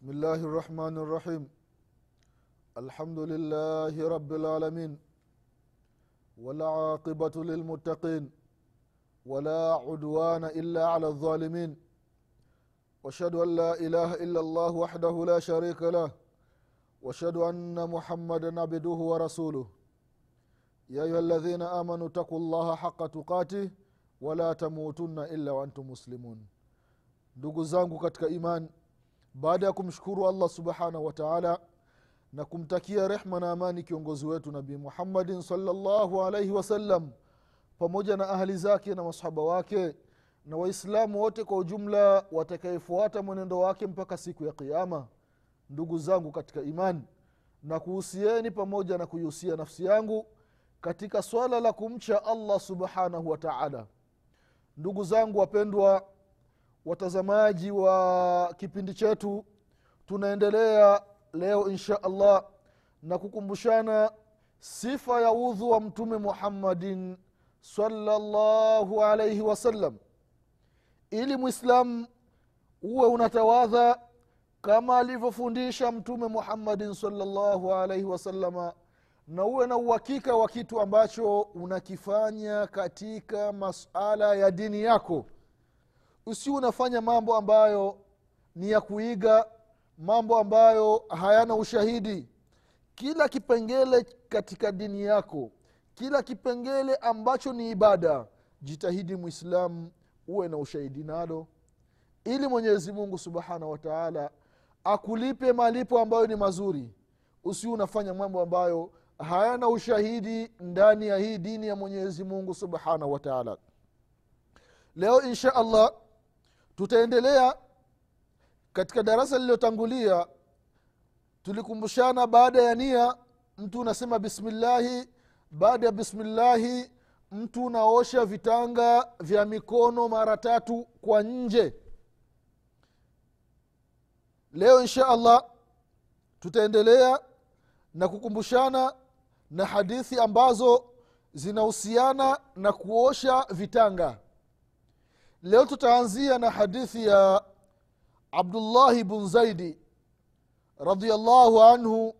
بسم الله الرحمن الرحيم الحمد لله رب العالمين والعاقبة للمتقين ولا عدوان إلا على الظالمين واشهد أن لا إله إلا الله وحده لا شريك له واشهد أن محمدا عبده ورسوله يا أيها الذين آمنوا اتقوا الله حق تقاته ولا تموتن إلا وأنتم مسلمون ndugu zangu كتك إيمان baada ya kumshukuru allah subhanahu wa taala na kumtakia rehma na amani kiongozi wetu nabii muhammadin salllahu alaihi wasallam pamoja na ahli zake na masahaba wake na waislamu wote kwa ujumla watakayefuata mwenendo wake mpaka siku ya qiama ndugu zangu katika imani na kuhusieni pamoja na kuihusia nafsi yangu katika swala la kumcha allah subhanahu wa taala. Ndugu zangu wapendwa watazamaji wa kipindi chetu tunaendelea leo insha allah na kukumbushana sifa ya udhu wa mtume muhammadin salllahu alaihi wasallam ili mwislamu uwe unatawadha kama alivyofundisha mtume muhammadin salllahu alaihi wasalama na uwe na uhakika wa kitu ambacho unakifanya katika masala ya dini yako usi unafanya mambo ambayo ni ya kuiga mambo ambayo hayana ushahidi. Kila kipengele katika dini yako kila kipengele ambacho ni ibada jitahidi mwislamu uwe na ushahidi nalo. Ili mwenyezi mungu subhanahu wataala akulipe malipo ambayo ni mazuri usi unafanya mambo ambayo hayana ushahidi ndani ya hii dini ya mwenyezi mungu subhanahu wataala leo insha allah tutaendelea katika darasa lililotangulia. Tulikumbushana baada ya nia mtu unasema bismillahi baada ya bismillahi mtu unaosha vitanga vya mikono mara tatu kwa nje. Leo insha allah tutaendelea na kukumbushana na hadithi ambazo zinahusiana na kuosha vitanga leo tutaanzia na hadithi ya abdullahi bn zaidi radiallahu anhu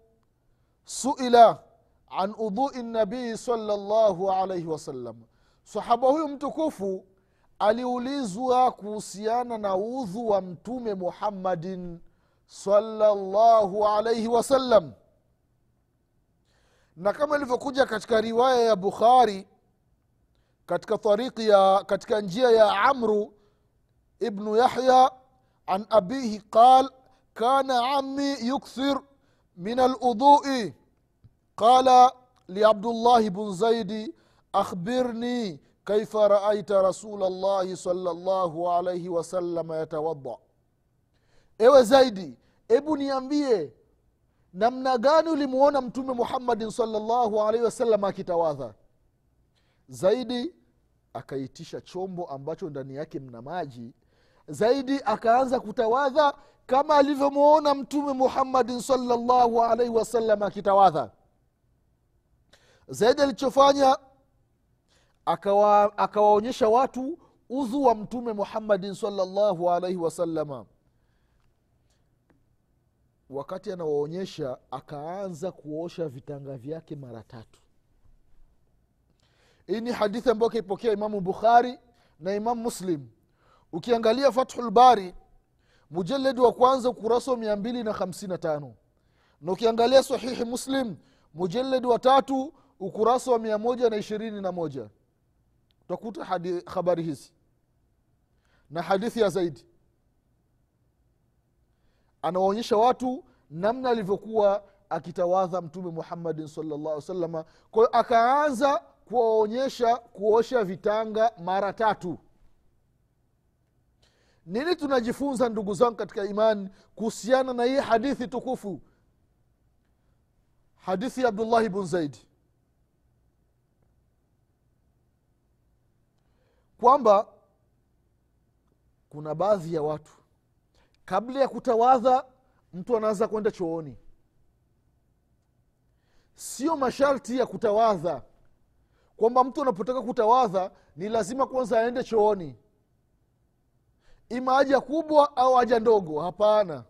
suila an udhui nabii salllahu alaihi wasallam sahaba huyu mtukufu aliulizwa kuhusiana na udhu wa mtume muhammadin salllahu alaihi wasallam na kama ilivyokuja katika riwaya ya bukhari katika tariki ya katika njia ya amru ibnu yahya an abihi qal kana ami yukthir min aludhui. Qala liabdullahi bn zaidi akhbirni kaifa raaita rasul llahi sala llahu alaihi wasalama yatawadda. Ewe zaidi hebu niambie namna gani ulimuona mtume muhammadin salllahu alaihi wasallam akitawadha? Zaidi akaitisha chombo ambacho ndani yake mna maji zaidi akaanza kutawadha kama alivyomwona mtume muhammadin salllahu alaihi wasallam akitawadha. Zaidi alichofanya akawa, akawaonyesha watu udhu wa mtume muhammadin salllahu alaihi wasalama wakati anawaonyesha akaanza kuosha vitanga vyake mara tatu hii ni hadithi ambayo kaipokea imamu bukhari na imamu muslim. Ukiangalia fathulbari mujaledi wa kwanza ukurasa wa mia mbili na hamsini na tano. Na ukiangalia sahihi muslim mujaledi wa tatu ukurasa wa mia moja na ishirini na moja. Utakuta habari hizi. Na hadithi ya zaidi. Anawaonyesha watu namna alivyokuwa akitawadha mtume muhammadin salllah salama kwahiyo akaanza kuwaonyesha kuosha vitanga mara tatu. Nini tunajifunza ndugu zangu katika imani kuhusiana na hii hadithi tukufu? Hadithi ya abdullahi bn zaidi kwamba kuna baadhi ya watu kabla ya kutawadha mtu anaweza kwenda chooni. Sio masharti ya kutawadha kwamba mtu anapotaka kutawadha ni lazima kwanza aende chooni. Ima haja kubwa au haja ndogo? Hapana.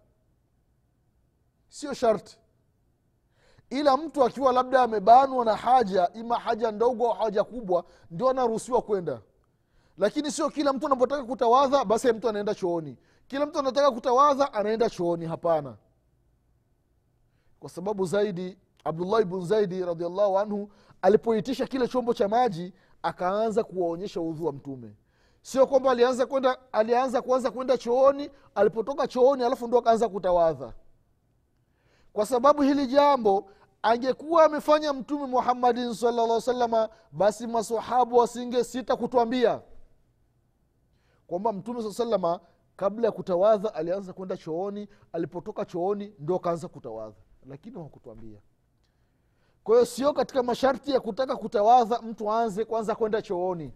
Sio sharti. Ila mtu akiwa labda amebanwa na haja ima haja ndogo au haja kubwa ndio anaruhusiwa kwenda. Lakini sio kila mtu anapotaka kutawadha basi mtu anaenda chooni. Kila mtu anataka kutawadha anaenda chooni. Hapana. Kwa sababu zaidi abdullahi bnu zaidi radiallahu anhu alipoitisha kile chombo cha maji akaanza kuwaonyesha udhu wa mtume. Sio kwamba alianza kwenda alianza kuanza kwenda chooni alipotoka chooni alafu ndo akaanza kutawadha. Kwa sababu hili jambo angekuwa amefanya mtume muhammadin salllah salama basi masahabu wasinge sita kutwambia kwamba mtume saa salama kabla ya kutawadha alianza kwenda chooni alipotoka chooni ndo akaanza kutawadha. Lakini hawakutwambia kwa hiyo sio katika masharti ya kutaka kutawadha mtu aanze kwanza kwenda chooni.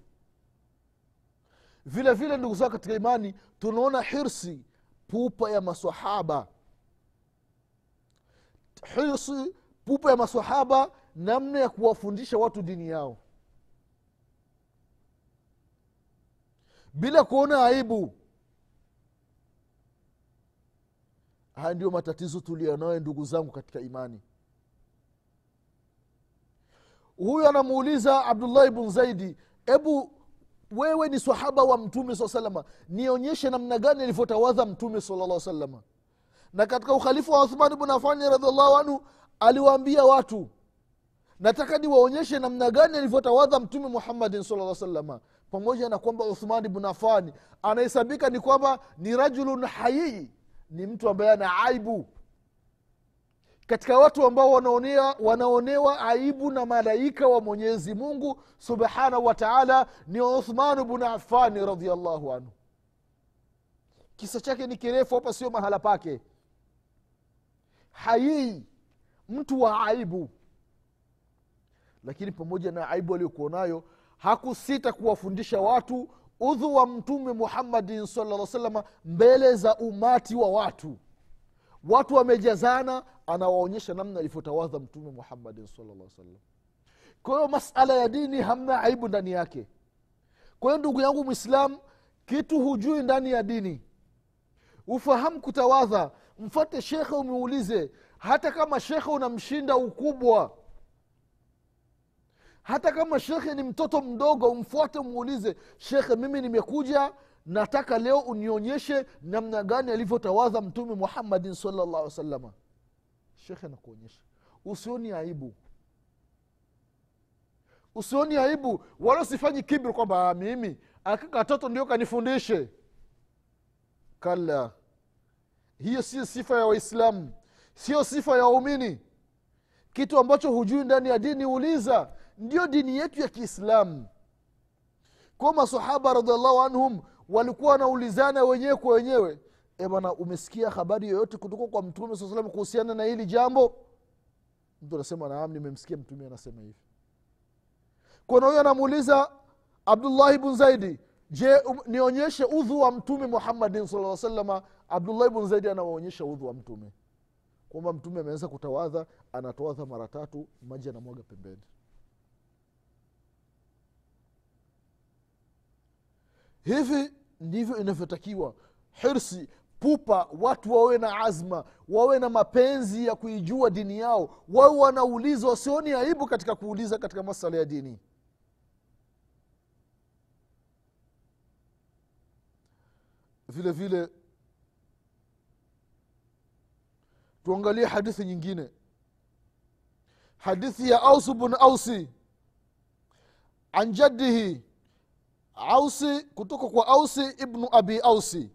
Vile vile ndugu zao katika imani tunaona hirsi pupa ya masahaba hirsi pupa ya masahaba namna ya kuwafundisha watu dini yao. Bila kuona aibu. Haya ndio matatizo tulionayo ndugu zangu katika imani huyu anamuuliza abdullahi bn zaidi ebu wewe ni sahaba wa mtume saa salama nionyeshe namna gani alivyotawadha mtume salalla salama na katika ukhalifu wa uthman bn afani radiallahu anhu aliwaambia watu nataka niwaonyeshe namna gani alivyotawadha mtume muhammadin salllah salama pamoja na kwamba uthmani bn afani anahesabika ni kwamba ni rajulun hayii ni mtu ambaye ana aibu katika watu ambao wanaonea, wanaonewa aibu na malaika wa mwenyezi mungu subhanahu wa taala ni uthmanu bnu afani radiallahu anhu. Kisa chake ni kirefu hapa sio mahala pake. Hayii mtu wa aibu. Lakini pamoja na aibu aliyokuwa nayo hakusita kuwafundisha watu udhu wa mtume muhammadin salaa salama mbele za umati wa watu watu wamejazana anawaonyesha namna alivyotawadha mtume muhammadin salaa salam kwa hiyo masala ya dini hamna aibu ndani yake. Kwa hiyo ndugu yangu mwislam kitu hujui ndani ya dini. Ufahamu kutawadha mfate shekhe umuulize hata kama shekhe unamshinda ukubwa hata kama shekhe ni mtoto mdogo umfuate umuulize shekhe mimi nimekuja nataka leo unionyeshe namna gani alivyotawadha mtume muhammadin salllah salama shekhe nakuonyesha. Usioni aibu. Usioni aibu. Wala usifanyi kibri kwamba mimi akakatoto ndio kanifundishe. Kala hiyo sio sifa ya waislamu. Sio sifa ya waumini. Kitu ambacho hujui ndani ya dini uliza. Ndio dini yetu ya kiislamu. Kwa masahaba radiallahu anhum walikuwa wanaulizana wenyewe kwa wenyewe e umesikia habari yoyote kutoka kwa mtume saa salam kuhusiana na hili jambo? Mtu anasema naam nimemsikia mtume anasema hivi. Kuna huyo anamuuliza abdullahi bn zaidi je um, nionyeshe udhu wa mtume muhammadin saa salama abdullahi bn zaidi anawaonyesha udhu wa mtume. Kwamba mtume ameweza kutawadha anatawadha mara tatu maji anamwaga pembeni hivi ndivyo inavyotakiwa. Hirsi pupa watu wawe na azma wawe na mapenzi ya kuijua dini yao wawe wanauliza wasioni aibu katika kuuliza katika masala ya dini. Vile vile tuangalie hadithi nyingine. Hadithi ya ausu bn ausi an jaddihi ausi kutoka kwa ausi ibnu abi ausi.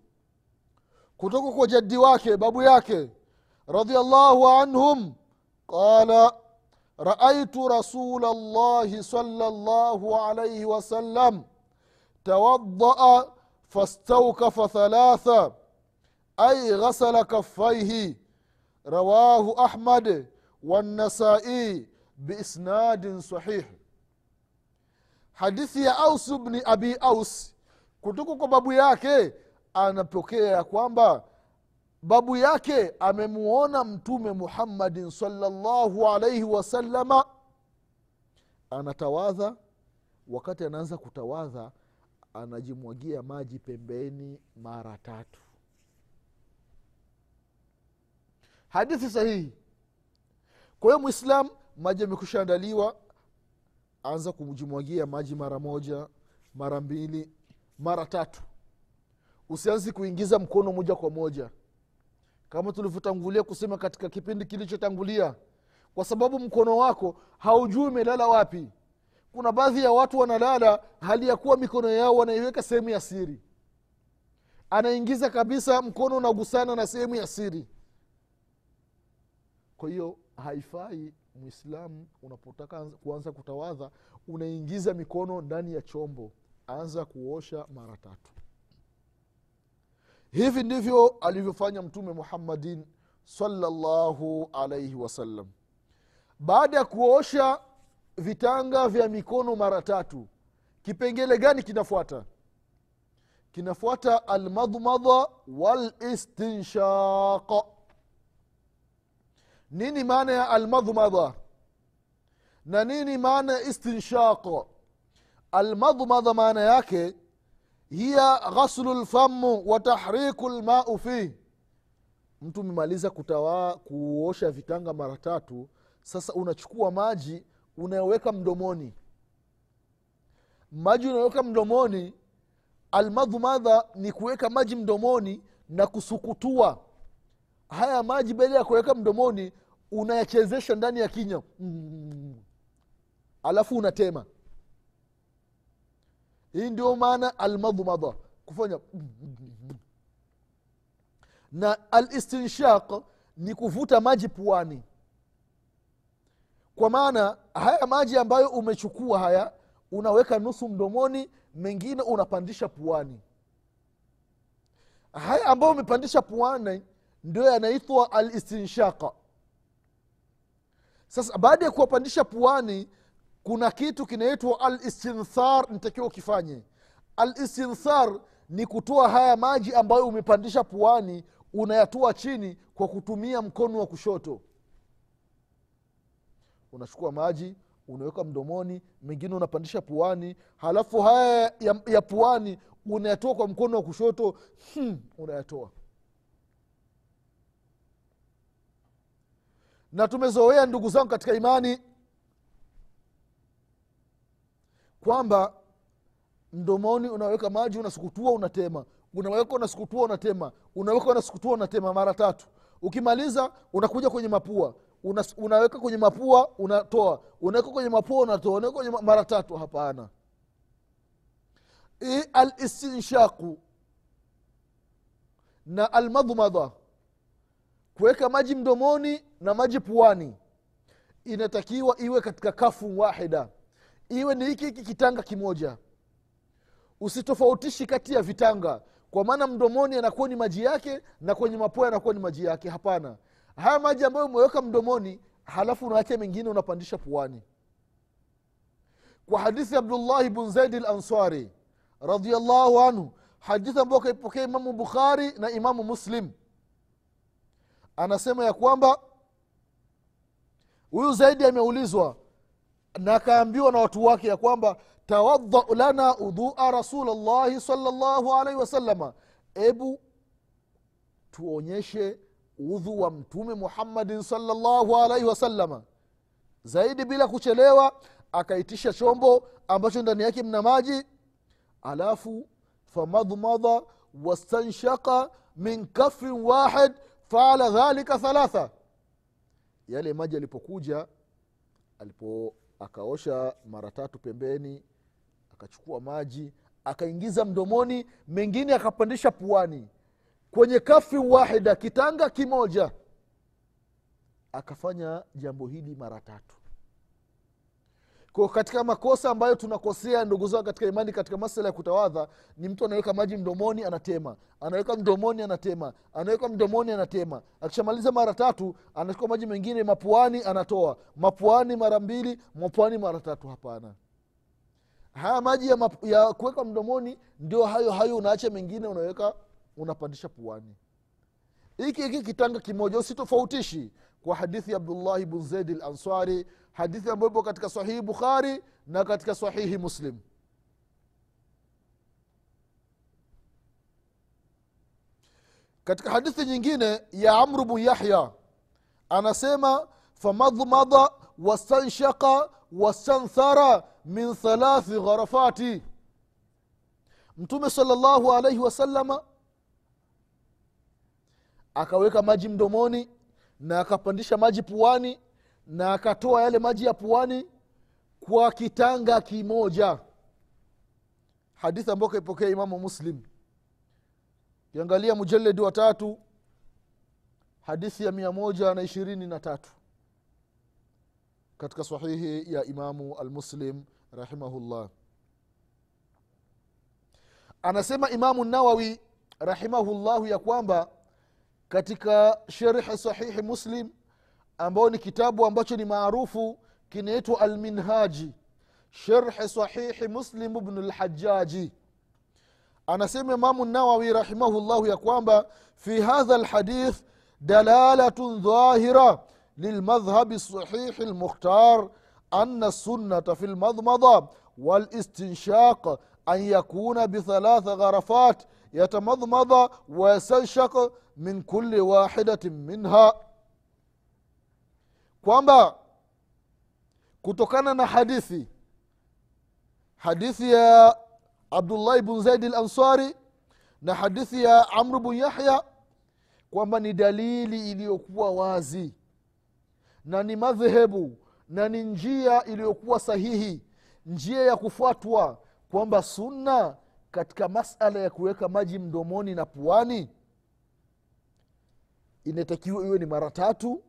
Kutoka kwa jaddi wake babu yake radiallahu anhum qala raaitu rasula llahi sala llahu alaihi wasallam tawadaa fastaukafa thalatha ay ghasala kaffaihi rawahu ahmad wannasai biisnadin sahihi hadithi ya aus bni abi aus. Kutoka kwa babu yake anapokea ya kwamba babu yake amemuona mtume muhammadin salllahu alaihi wasalama anatawadha. Wakati anaanza kutawadha anajimwagia maji pembeni mara tatu. Hadithi sahihi. Kwa hiyo mwislam maji amekusha andaliwa anza kujimwagia maji mara moja mara mbili mara tatu. Usianzi kuingiza mkono moja kwa moja. Kama tulivyotangulia kusema katika kipindi kilichotangulia kwa sababu mkono wako haujui umelala wapi. Kuna baadhi ya watu wanalala hali ya kuwa mikono yao wanaiweka sehemu ya siri. Anaingiza kabisa mkono unagusana na sehemu ya siri. Kwa hiyo haifai mwislamu unapotaka kuanza kutawadha unaingiza mikono ndani ya chombo. Anza kuosha mara tatu. Hivi ndivyo alivyofanya mtume muhammadin salllahu alaihi wasallam. Baada ya kuosha vitanga vya mikono mara tatu kipengele gani kinafuata? Kinafuata almadmadha walistinshaq nini maana ya almadhmadha na nini maana ya istinshaq? Almadhmadha maana yake hiya ghaslu lfamu wa tahriku lmau fih mtu umemaliza kutawaa kuosha vitanga mara tatu sasa unachukua maji unayoweka mdomoni. Maji unayoweka mdomoni almadhumadha ni kuweka maji mdomoni na kusukutua haya maji baada ya kuweka mdomoni unayachezesha ndani ya kinywa. Mm. alafu unatema. Hii ndio maana almadhmadha kufanya. Na alistinshaq ni kuvuta maji puani. Kwa maana haya maji ambayo umechukua haya unaweka nusu mdomoni mengine unapandisha puani. Haya ambayo umepandisha puani ndio yanaitwa alistinshaqa sasa baada ya kuwapandisha puani kuna kitu kinaitwa alistinthar nitakiwa ukifanye. Alistinthar ni kutoa haya maji ambayo umepandisha puani unayatoa chini kwa kutumia mkono wa kushoto. Unachukua maji unaweka mdomoni mengine unapandisha puani halafu haya ya, ya puani unayatoa kwa mkono wa kushoto hmm, unayatoa na tumezoea ndugu zangu katika imani kwamba mdomoni unaweka maji unasukutua unatema. Unaweka unasukutua unatema. Unaweka unasukutua unatema mara tatu. Ukimaliza unakuja kwenye mapua. Una, unaweka kwenye mapua unatoa. Unaweka kwenye mapua unatoa. Unaweka kwenye mara tatu hapana. Alistinshaku na almadhmadha kuweka maji mdomoni na maji puani. Inatakiwa iwe katika kafu wahida. Iwe ni hiki hiki kitanga kimoja. Usitofautishi kati ya vitanga. Kwa maana mdomoni anakuwa ni maji yake na kwenye mapua anakuwa ni maji yake. Hapana. Haya maji ambayo umeweka mdomoni halafu unaacha mengine unapandisha puani. Kwa hadithi ya abdullahi bn zaidi lansari radiallahu anhu hadithi ambayo kaipokea imamu bukhari na imamu muslim anasema ya kwamba huyu zaidi ameulizwa na akaambiwa na watu wake ya kwamba tawadhau lana udhua rasulllahi salllahu alaihi wasalama ebu tuonyeshe udhu wa mtume muhammadin salllahu alaihi wasalama zaidi bila kuchelewa akaitisha chombo ambacho ndani yake mna maji alafu famadhmadha wastanshaka min kafin wahid faala dhalika thalatha. Yale maji alipokuja alipo akaosha mara tatu pembeni akachukua maji akaingiza mdomoni mengine akapandisha puani. Kwenye kafi wahida kitanga kimoja akafanya jambo hili mara tatu katika makosa ambayo tunakosea ndugu zao katika imani katika masala ya kutawadha ni mtu anaweka maji mdomoni anatema. Anaweka mdomoni anatema. Anaweka mdomoni anatema. Akishamaliza mara tatu anachukua maji mengine mapuani anatoa. Mapuani mara mbili mapuani mara tatu hapana. Haya maji ya, ya kuweka mdomoni ndio hayo hayo unaacha mengine unaweka unapandisha puani. Hiki hiki kitanga kimoja usitofautishi kwa hadithi ya abdullahi bn zaidi lansari hadithi ambayo ipo katika sahihi bukhari na katika sahihi muslim. Katika hadithi nyingine ya amru bnu yahya anasema famadhmada wastanshaka wastanthara min thalathi gharafati. Mtume sala llahu alaihi wasalama akaweka maji mdomoni na akapandisha maji puani na akatoa yale maji ya puani kwa kitanga kimoja. Hadithi ambayo kaipokea imamu muslim. Kiangalia mujaledi wa tatu hadithi ya mia moja na ishirini na tatu. Katika sahihi ya imamu almuslim rahimahullah. Anasema imamu nawawi rahimahullahu ya kwamba katika sherhi sahihi muslim ambao ni kitabu ambacho ni maarufu kinaitwa alminhaji sherhi sahihi muslim bnu lhajaji anasema imamu nawawi rahimahullahu ya kwamba fi hadha lhadith dalalatun dhahira للمذهب الصحيح المختار أن السنة في المضمضة والاستنشاق أن يكون بثلاث غرفات yatamadmada wayastanshak min kuli wahidatin minha kwamba kutokana na hadithi hadithi ya abdullahi bn zaidi lansari na hadithi ya amru bn yahya kwamba ni dalili iliyokuwa wazi na ni madhehebu na ni njia iliyokuwa sahihi njia ya kufuatwa kwamba sunna katika masala ya kuweka maji mdomoni na puani inatakiwa iwe ni mara tatu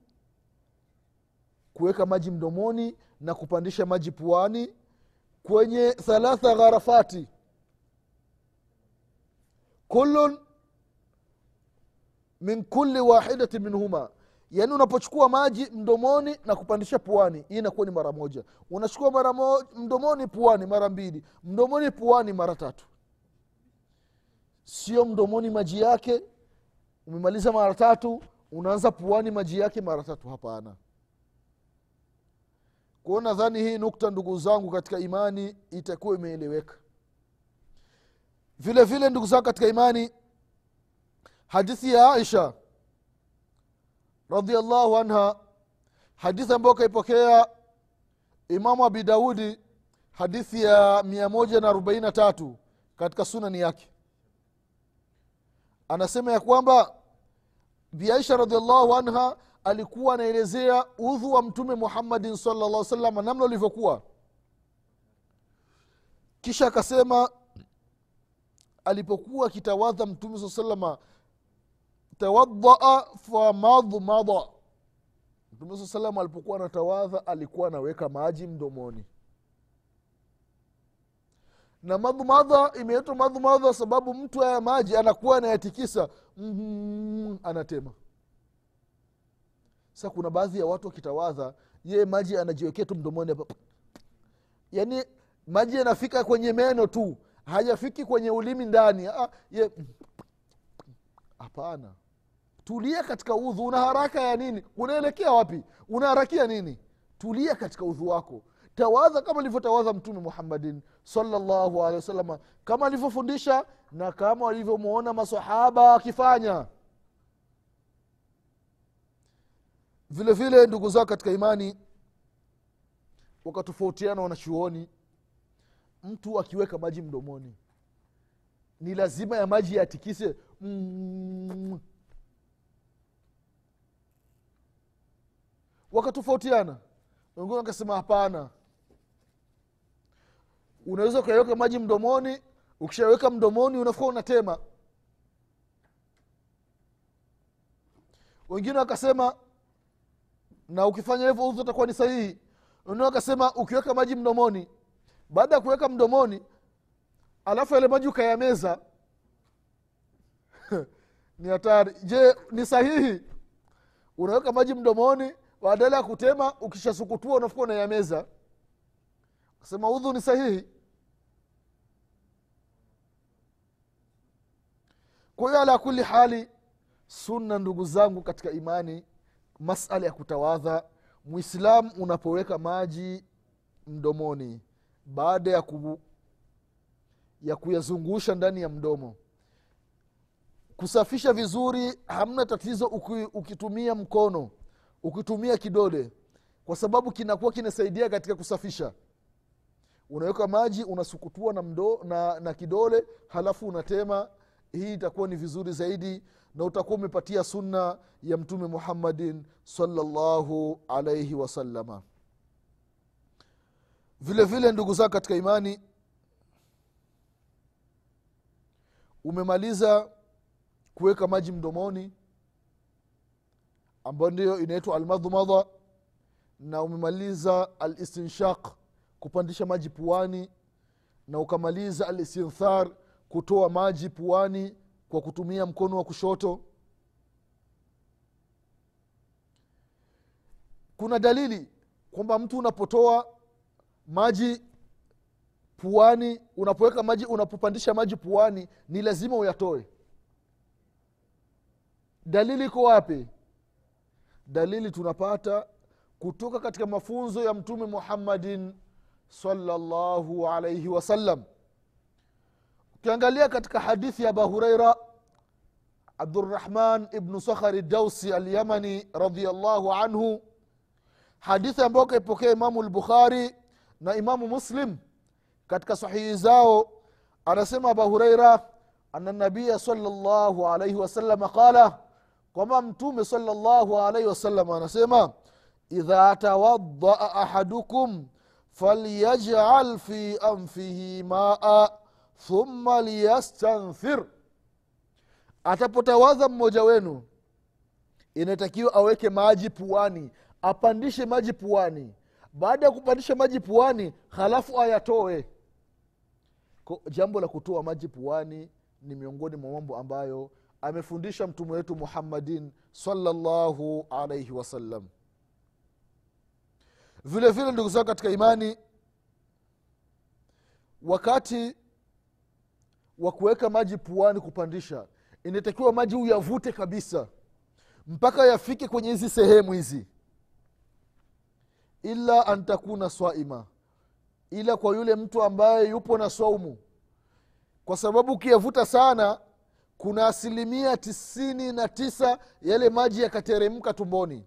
kuweka maji mdomoni na kupandisha maji puani kwenye thalatha gharafati. Kullun min kuli wahidati minhuma. Yaani unapochukua maji mdomoni na kupandisha puani hii inakuwa ni mara moja. Unachukua mara mo, mdomoni puani mara mbili mdomoni puani mara tatu sio mdomoni maji yake. Umemaliza mara tatu unaanza puani maji yake mara tatu. Hapana. Kwao nadhani hii nukta ndugu zangu katika imani itakuwa imeeleweka. Vile vile ndugu zangu katika imani hadithi ya aisha radiallahu anha hadithi ambayo kaipokea imamu abi daudi hadithi ya mia moja na arobaini na tatu katika sunani yake anasema ya kwamba biaisha radiallahu anha alikuwa anaelezea udhu wa mtume muhammadin salllah salam namna ulivyokuwa. Kisha akasema alipokuwa akitawadha mtume saa salama tawadaa famadmada mtume saa salam alipokuwa anatawadha alikuwa anaweka maji mdomoni na madhumadha imeitwa madhumadha sababu mtu haya maji anakuwa anayatikisa. Mm, anatema. Sa kuna baadhi ya watu wakitawadha ye maji anajiwekea tu mdomoni hapa. Yaani maji yanafika kwenye meno tu hajafiki kwenye ulimi ndani. Ah, hapana. Tulia katika udhu. Una haraka ya nini? Unaelekea wapi? Unaharakia nini? Tulia katika udhu wako tawadha kama alivyotawadha mtume muhammadin salllahu alehi wasalama kama alivyofundisha na kama walivyomwona masahaba akifanya. Vile vile ndugu zao katika imani wakatofautiana wanachuoni mtu akiweka maji mdomoni ni lazima ya maji yatikise. Mm. wakatofautiana. Wengine wakasema hapana unaweza ukaiweka maji mdomoni ukishaweka mdomoni unafua unatema. Wengine wakasema na ukifanya hivyo udhu utakuwa ni sahihi. Wengine wakasema ukiweka maji mdomoni. Baada ya kuweka mdomoni alafu yale maji ukayameza ni hatari. Je ni sahihi? Unaweka maji mdomoni badala ya kutema ukishasukutua unafuka unayameza. Kasema udhu ni sahihi kwa hiyo ala kuli hali sunna ndugu zangu katika imani masala ya kutawadha mwislamu unapoweka maji mdomoni baada ya, ya kuyazungusha ndani ya mdomo kusafisha vizuri hamna tatizo uki, ukitumia mkono ukitumia kidole kwa sababu kinakuwa kinasaidia katika kusafisha. Unaweka maji unasukutua na, mdo, na, na kidole halafu unatema hii itakuwa ni vizuri zaidi na utakuwa umepatia sunna ya mtume muhammadin salllahu alaihi wasalama vile vile ndugu zako katika imani umemaliza kuweka maji mdomoni ambayo ndiyo inaitwa almadhmadha na umemaliza alistinshaq kupandisha maji puani na ukamaliza alistinthar kutoa maji puani kwa kutumia mkono wa kushoto. Kuna dalili kwamba mtu unapotoa maji puani unapoweka maji unapopandisha maji puani ni lazima uyatoe. Dalili iko wapi? Dalili tunapata kutoka katika mafunzo ya mtume muhammadin salllahu alaihi wasallam ukiangalia katika hadithi ya aba hureira abdurahman ibnu sakhari dausi alyamani radiallahu anhu hadithi ambayo kaipokea imamu lbukhari na imamu muslim katika sahihi zao anasema aba hureira ana nabiya salllahu alaihi wasalama qala kwamba mtume salllahu alaihi wasallam anasema idha tawadaa ahadukum falyajal fi anfihi maa thumma liyastanthir atapotawadha mmoja wenu inatakiwa aweke maji puani apandishe maji puani. Baada ya kupandisha maji puani halafu ayatoe. Jambo la kutoa maji puani ni miongoni mwa mambo ambayo amefundisha mtume wetu muhammadin salllahu alaihi wasallam. Vile vile ndugu zao katika imani wakati wa kuweka maji puani kupandisha. Inatakiwa maji uyavute kabisa mpaka yafike kwenye hizi sehemu hizi. Ila antakuna swaima ila kwa yule mtu ambaye yupo na saumu kwa sababu ukiyavuta sana kuna asilimia tisini na tisa yale maji yakateremka tumboni.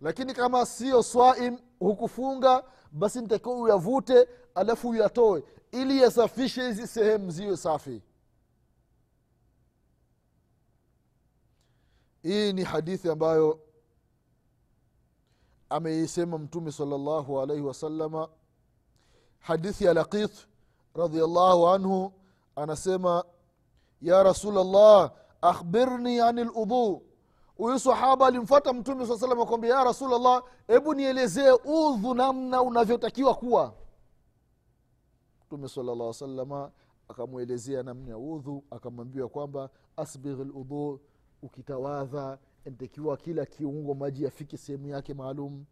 Lakini kama sio swaim hukufunga basi nitakiwa uyavute alafu uyatoe ili yasafishe hizi sehemu ziwe safi. Hii ni hadithi ambayo ameisema mtume salllahu alaihi wasalama hadithi ya laqit radiallahu anhu anasema ya rasulllah akhbirni ani ludhu huyu sahaba alimfata mtume saa salama kwambia ya rasulllah hebu nielezee udhu namna unavyotakiwa kuwa mtume salllah salama akamwelezea namna ya udhu akamwambia kwamba asbigh ludhu ukitawadha inatakiwa kila kiungo maji yafike sehemu yake maalum.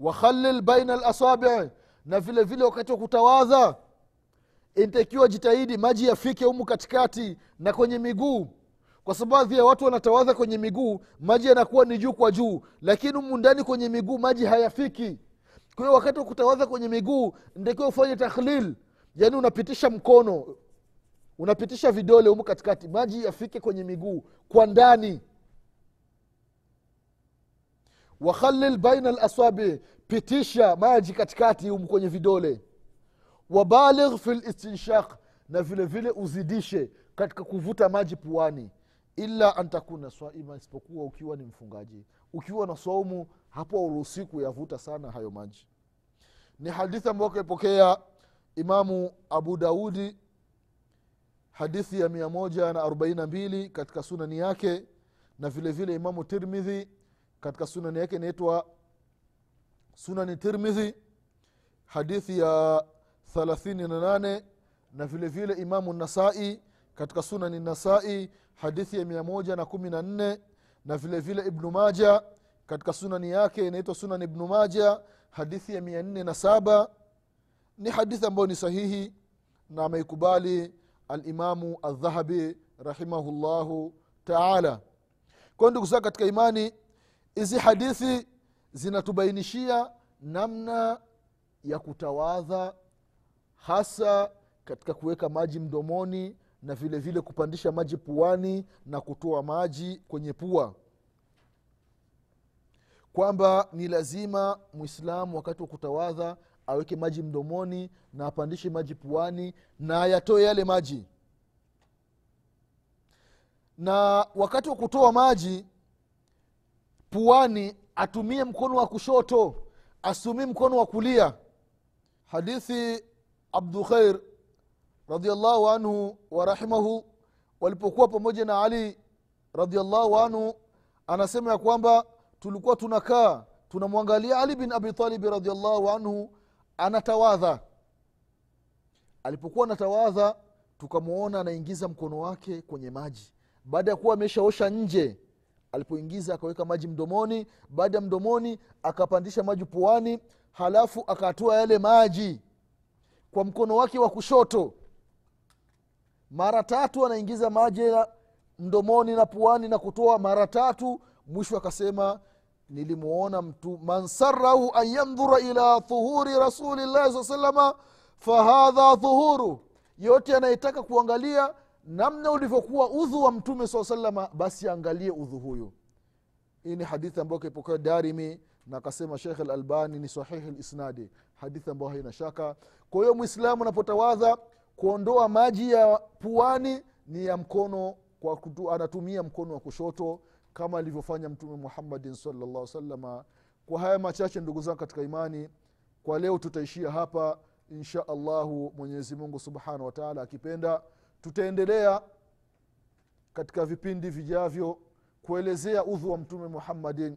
Wakhalil baina lasabii na vile vile wakati wa kutawadha inatakiwa jitahidi maji yafike humu katikati na kwenye miguu. Kwa sababu ya watu wanatawadha kwenye miguu maji yanakuwa ni juu kwa juu lakini humu ndani kwenye miguu maji hayafiki kwa hiyo wakati wa kutawadha kwenye miguu ntakiwa ufanye takhlil. Yaani unapitisha mkono unapitisha vidole humu katikati maji yafike kwenye miguu kwa ndani. Wakhalil baina lasabi pitisha maji katikati humu kwenye vidole. Wabaligh fi listinshaq na vile vile uzidishe katika kuvuta maji puani. Ila antakuna swaima isipokuwa ukiwa ni mfungaji. Ukiwa na saumu hapo uruhusi kuyavuta sana hayo maji. Ni hadithi ambayo kaipokea imamu abu daudi hadithi ya mia moja na arobaini na mbili katika sunani yake na vile vile imamu tirmidhi katika sunani yake inaitwa sunani tirmidhi hadithi ya 38 na vile vile imamu nasai katika sunani nasai hadithi ya 114 na vile vile ibnu maja katika sunani yake inaitwa sunan ibnu maja hadithi ya 47 ni hadithi ambayo ni sahihi na ameikubali alimamu aldhahabi rahimahullahu taala. Kwayo ndugu zake katika imani hizi hadithi zinatubainishia namna ya kutawadha hasa katika kuweka maji mdomoni na vile vile kupandisha maji puani na kutoa maji kwenye pua kwamba ni lazima mwislamu wakati wa kutawadha aweke maji mdomoni na apandishe maji puani na ayatoe yale maji. Na wakati wa kutoa maji puani atumie mkono wa kushoto asitumie mkono wa kulia. Hadithi abdukhair radiallahu anhu warahimahu walipokuwa pamoja na ali radiallahu anhu anasema ya kwamba tulikuwa tunakaa tunamwangalia ali bin abitalibi radiallahu anhu anatawadha. Alipokuwa anatawadha tukamwona anaingiza mkono wake kwenye maji. Baada ya kuwa ameshaosha nje alipoingiza akaweka maji mdomoni. Baada ya mdomoni akapandisha maji puani halafu akatoa yale maji kwa mkono wake wa kushoto. Mara tatu anaingiza maji mdomoni na puani na kutoa. Mara tatu mwisho akasema nilimwona mtu man sarahu an yandhura ila dhuhuri rasulillahi saa salama fahadha dhuhuru yote anayetaka kuangalia namna ulivyokuwa udhu wa mtume saa salama basi angalie udhu huyu hii ni hadithi ambayo kaipokea darimi na akasema shekh lalbani ni sahihi lisnadi hadithi ambayo haina shaka. Kwa hiyo mwislamu anapotawadha kuondoa maji ya puani ni ya mkono kwa kutu, anatumia mkono wa kushoto kama alivyofanya mtume muhammadin salllah salama kwa haya machache ndugu zangu katika imani kwa leo tutaishia hapa. Insha allahu mwenyezi mungu subhanahu wataala akipenda tutaendelea katika vipindi vijavyo kuelezea udhu wa mtume muhammadin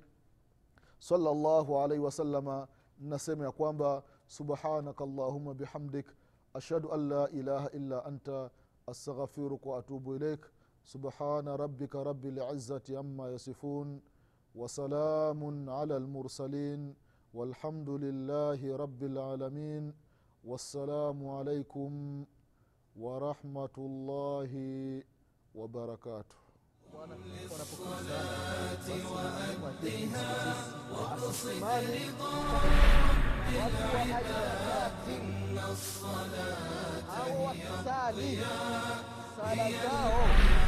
salllahu alaihi wasalama nasema ya kwamba subhanaka allahuma bihamdik ashhadu an la ilaha illa anta astaghfiruka waatubu ilaik سبحان ربك رب العزة عما يصفون وسلام على المرسلين والحمد لله رب العالمين والسلام عليكم ورحمة الله وبركاته. sala zao sio kama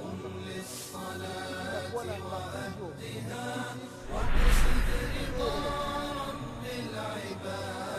قم للصلاة وأهلها وبصدر رضا رب العباد.